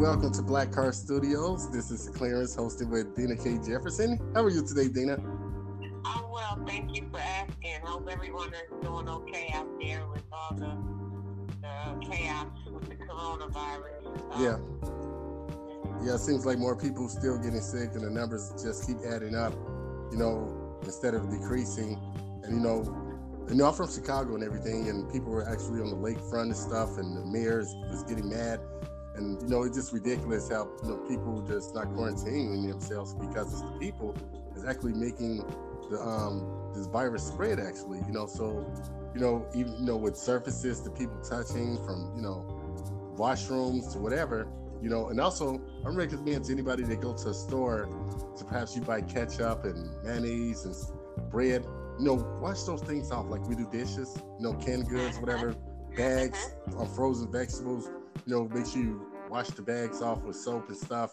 welcome to Black Car Studios. This is Clarence hosted with Dina K. Jefferson. How are you today, Dina? I'm well, thank you for asking. Hope everyone is doing okay out there with all the, the chaos with the coronavirus. Um, yeah. Yeah, it seems like more people still getting sick and the numbers just keep adding up, you know, instead of decreasing. And, you know, you know, I'm from Chicago and everything, and people were actually on the lakefront and stuff, and the mayor was getting mad and you know, it's just ridiculous how you know people just not quarantining themselves because it's the people is actually making the um this virus spread actually, you know, so you know, even you know, with surfaces the people touching from, you know, washrooms to whatever, you know, and also I'm recommending to anybody that go to a store to perhaps you buy ketchup and mayonnaise and bread, you know, wash those things off like we do dishes, you know, canned goods, whatever, bags on frozen vegetables you know, make sure you wash the bags off with soap and stuff.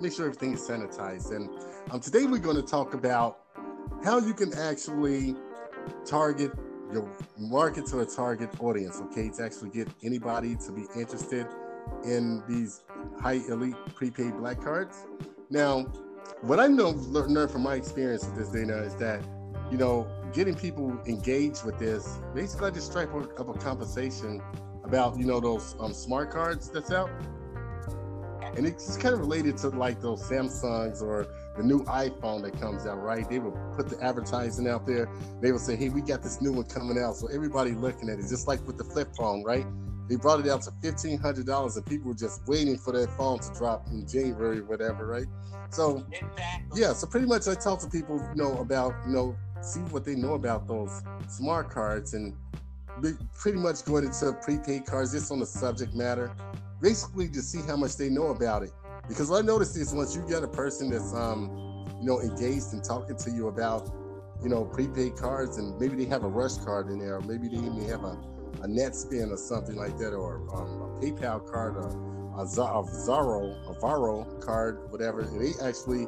Make sure everything is sanitized. And um, today we're going to talk about how you can actually target your market to a target audience. Okay, to actually get anybody to be interested in these high elite prepaid black cards. Now, what I know learned from my experience with this, Dana, is that you know getting people engaged with this basically just strike up a conversation about you know those um, smart cards that's out, and it's kind of related to like those Samsungs or the new iPhone that comes out, right? They will put the advertising out there. They will say, "Hey, we got this new one coming out," so everybody looking at it, just like with the flip phone, right? They brought it down to fifteen hundred dollars, and people were just waiting for that phone to drop in January, or whatever, right? So, yeah. So pretty much, I talk to people, you know, about you know, see what they know about those smart cards and pretty much going into prepaid cards just on the subject matter, basically to see how much they know about it. Because what I noticed is once you get a person that's um, you know, engaged and talking to you about, you know, prepaid cards and maybe they have a RushCard in there, or maybe they even have a, a Netspend or something like that, or um, a PayPal card or a, a Zaro, a Varo card, whatever. And they actually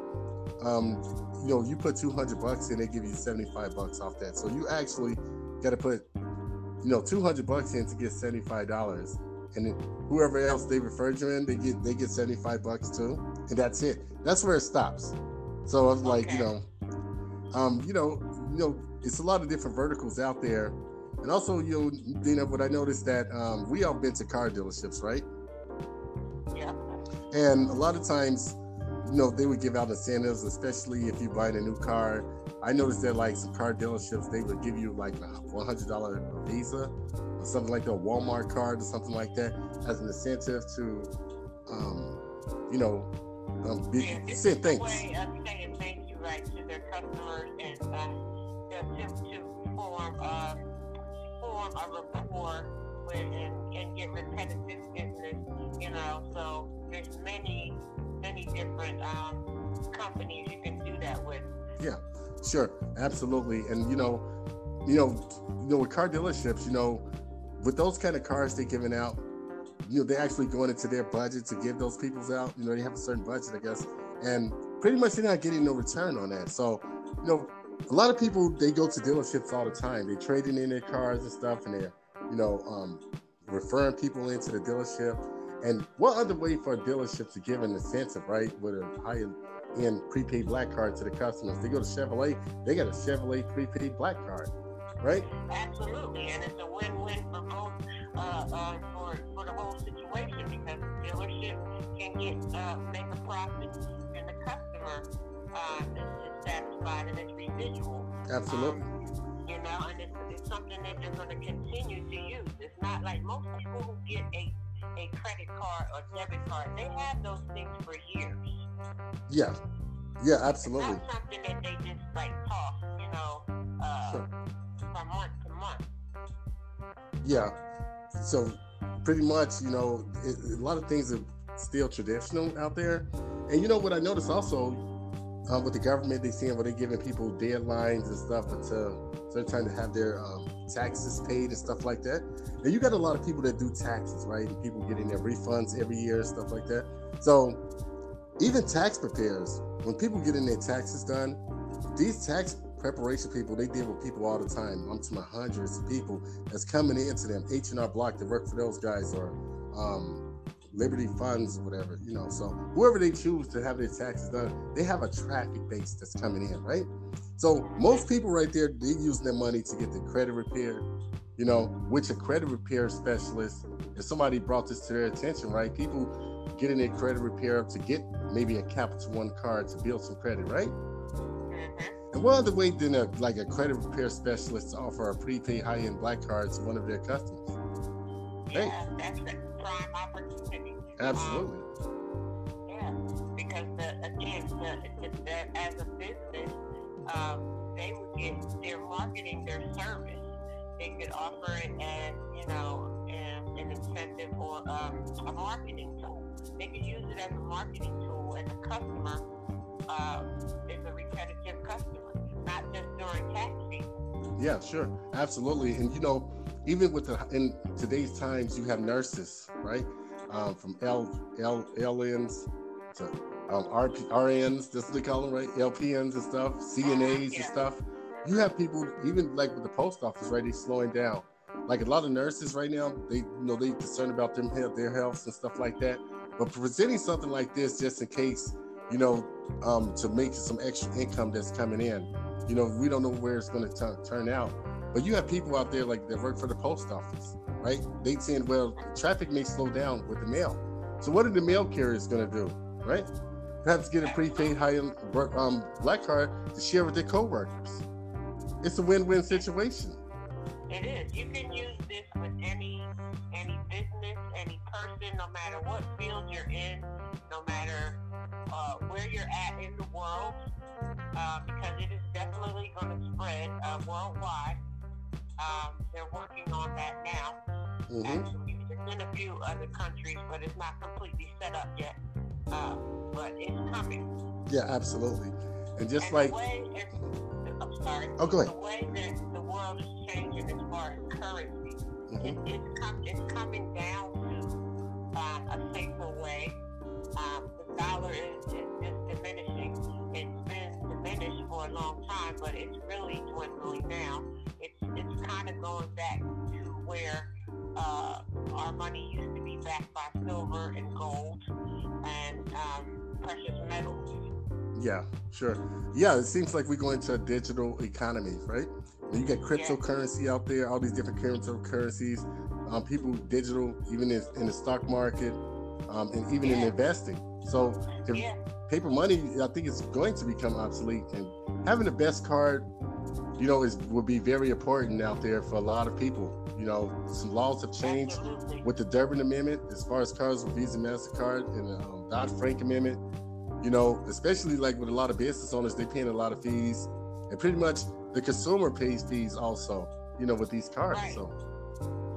um, you know, you put 200 bucks in, they give you 75 bucks off that. So you actually got to put you know, 200 bucks in to get $75. And whoever else they refer you in, they get they get 75 bucks too. And that's it. That's where it stops. So I was like, okay. you know, um, you know, you know, it's a lot of different verticals out there. And also, you know, Dina, what I noticed that um, we all been to car dealerships, right? Yeah. And a lot of times, you know, they would give out incentives, especially if you buy a new car. I noticed that like some car dealerships, they would give you like a one hundred dollar Visa or something like a Walmart card or something like that as an incentive to, um, you know, um, be, yeah, say thanks. way of saying thank you, right, to their customers and uh, attempt to form uh, form a rapport with and, and get repetitive business. You know, so there's many many different um, companies you can do that with. Yeah, sure, absolutely. And you know, you know, you know, with car dealerships, you know, with those kind of cars they're giving out, you know, they're actually going into their budget to give those people's out. You know, they have a certain budget, I guess, and pretty much they're not getting no return on that. So, you know, a lot of people they go to dealerships all the time. They're trading in their cars and stuff, and they're, you know, um, referring people into the dealership and what other way for a dealership to give an incentive, right, with a high end prepaid black card to the customers? They go to Chevrolet, they got a Chevrolet prepaid black card, right? Absolutely, and it's a win-win for both, uh, uh, for for the whole situation because the dealership can get uh, make a profit, and the customer uh, is, is satisfied, and it's residual. Absolutely. Um, you know, and it's, it's something that they're going to continue to use. It's not like most people who get a a credit card or debit card. They have those things for years. Yeah. Yeah, absolutely. It's not something that they just like toss, you know, uh, sure. from month to month. Yeah. So pretty much, you know, it, a lot of things are still traditional out there. And you know what I noticed also um, with the government, they seeing where they're giving people deadlines and stuff until they're trying to have their um, taxes paid and stuff like that. And you got a lot of people that do taxes, right? And people getting their refunds every year, and stuff like that. So even tax preparers, when people getting their taxes done, these tax preparation people, they deal with people all the time. I'm to my hundreds of people that's coming into them, H&R Block to work for those guys or um, Liberty Funds or whatever, you know. So whoever they choose to have their taxes done, they have a traffic base that's coming in, right? So most people right there, they use their money to get the credit repair, you know, which a credit repair specialist, if somebody brought this to their attention, right? People getting their credit repair to get maybe a Capital One card to build some credit, right? Mm-hmm. And what other way than a, like a credit repair specialist to offer a prepaid high-end black card to one of their customers? Yeah, that's a prime opportunity. Absolutely. Um, yeah, because the, again, the, the, the, as a business, um, they would get their marketing their service. They could offer it as you know an, an incentive or um, a marketing tool. They could use it as a marketing tool, and the customer uh, is a repetitive customer, not just during tax season. Yeah, sure, absolutely. And you know, even with the in today's times, you have nurses, right? Um, from L L LNs to um, RP, RNs, that's what they call them, right? LPNs and stuff, CNAs yeah. and stuff. You have people, even like with the post office, right? They're slowing down. Like a lot of nurses right now, they you know they concerned about them health, their health and stuff like that. But presenting something like this, just in case, you know, um, to make some extra income that's coming in. You know, we don't know where it's going to turn out. But you have people out there like that work for the post office, right? They saying, well, traffic may slow down with the mail. So what are the mail carriers going to do, right? Perhaps get a prepaid high-end um, black card to share with their coworkers. It's a win-win situation. It is. You can use this with any any business, any person, no matter what field you're in, no matter uh, where you're at in the world, uh, because it is definitely going to spread uh, worldwide. Um, they're working on that now. Mm-hmm. Actually, it's in a few other countries, but it's not completely set up yet. Uh, but it's coming. Yeah, absolutely. And just and like, the way it's, I'm sorry. Oh, go ahead. The way that the world is changing as far as currency, Mhm. it, it's, com- it's coming down to um, a safer way. Um, the dollar is, is just diminishing. It's been diminished for a long time, but it's really dwindling now. It's it's kind of going back to where uh, our money used to be backed by silver and gold and um, precious metals. yeah, sure. Yeah, it seems like we're going to a digital economy, right? You get cryptocurrency out there, all these different cryptocurrencies. Um, people digital, even in, in the stock market, um, and even in investing. So if Yeah. paper money, I think it's going to become obsolete. And having the best card, you know, is will be very important out there for a lot of people. You know, some laws have changed Absolutely. with the Durbin Amendment as far as cards with Visa, Mastercard, and um, Dodd Frank Amendment. You know, especially like with a lot of business owners, they paying a lot of fees, and pretty much the consumer pays fees also. You know, with these cards. Right. So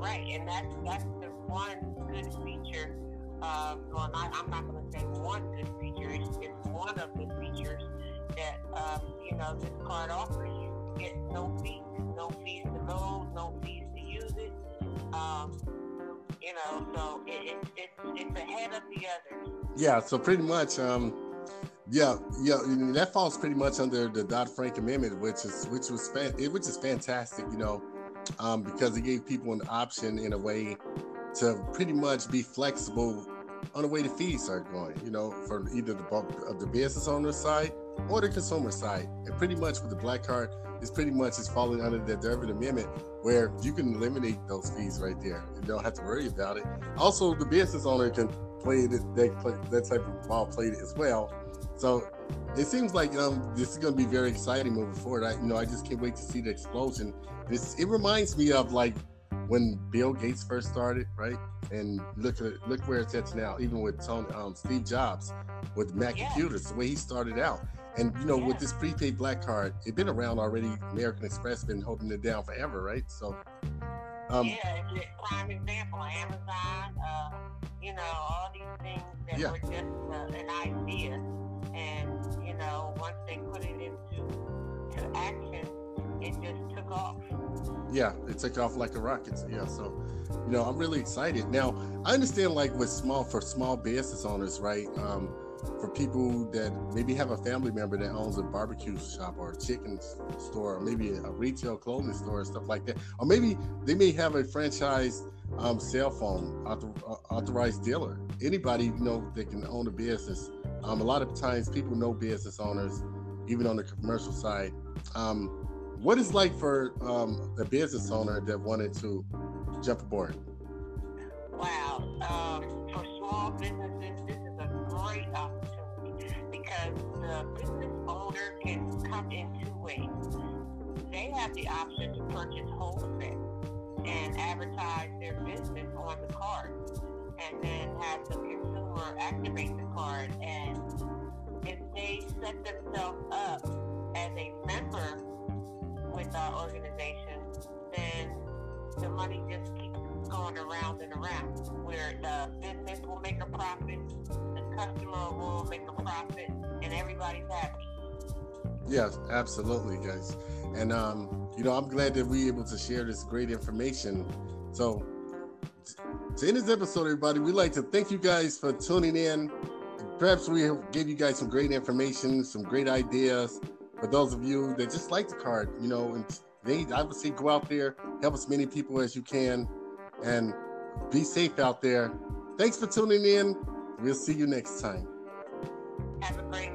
Right, and that's that's the one good feature. Uh, well, not, I'm not going to say one good feature. It's, it's one of the features that um, you know this card offers you. Get no fees, no fees to load, no fees to use it. Um, you know, so it, it, it's it's ahead of the others. yeah, so pretty much, um, yeah, yeah, that falls pretty much under the Dodd Frank Amendment, which is which was fan- it- which is fantastic. You know, um, because it gave people an option in a way to pretty much be flexible on the way the fees are going, you know, for either the of the business owner side or the consumer side. And pretty much with the black card, it's pretty much is falling under the Durbin Amendment where you can eliminate those fees right there. You don't have to worry about it. Also, the business owner can play play that type of ball played as well. So it seems like um, this is going to be very exciting moving forward. I, you know, I just can't wait to see the explosion. This it reminds me of like when Bill Gates first started, right? And look at look where it's at now. Even with Tony, um, Steve Jobs with Mac Yeah. computers, the way he started out. And you know, Yeah. with this prepaid black card, it's been around already. American Express been holding it down forever, right? So, um, yeah, it's a prime example. Amazon, uh, you know, all these things that Yeah. were just uh, an idea, and you know, once they put it into to action, it just took off. Yeah, it took off like a rocket. Yeah, so you know, I'm really excited. Now, I understand like with small for small business owners, right? Um, for people that maybe have a family member that owns a barbecue shop or a chicken store, or maybe a retail clothing store and stuff like that, or maybe they may have a franchise um, cell phone author, uh, authorized dealer. Anybody you know that can own a business. Um, a lot of times people know business owners, even on the commercial side. Um, what is like for um, a business owner that wanted to jump aboard? Wow, um, for small businesses, this is a great opportunity because the business owner can come in two ways. They have the option to purchase wholesale and advertise their business on the card, and then have the consumer activate the card. And if they set themselves up as a member with our organization, then the money just keeps going around and around, where the business will make a profit, the customer will make a profit, and everybody's happy. Yes, absolutely, guys. And um, you know, I'm glad that we're able to share this great information. So, to end this episode, everybody, we'd like to thank you guys for tuning in. Perhaps we gave you guys some great information, some great ideas for those of you that just like the card. You know, and they, say, go out there, help as many people as you can, and be safe out there. Thanks for tuning in. We'll see you next time. Have a great.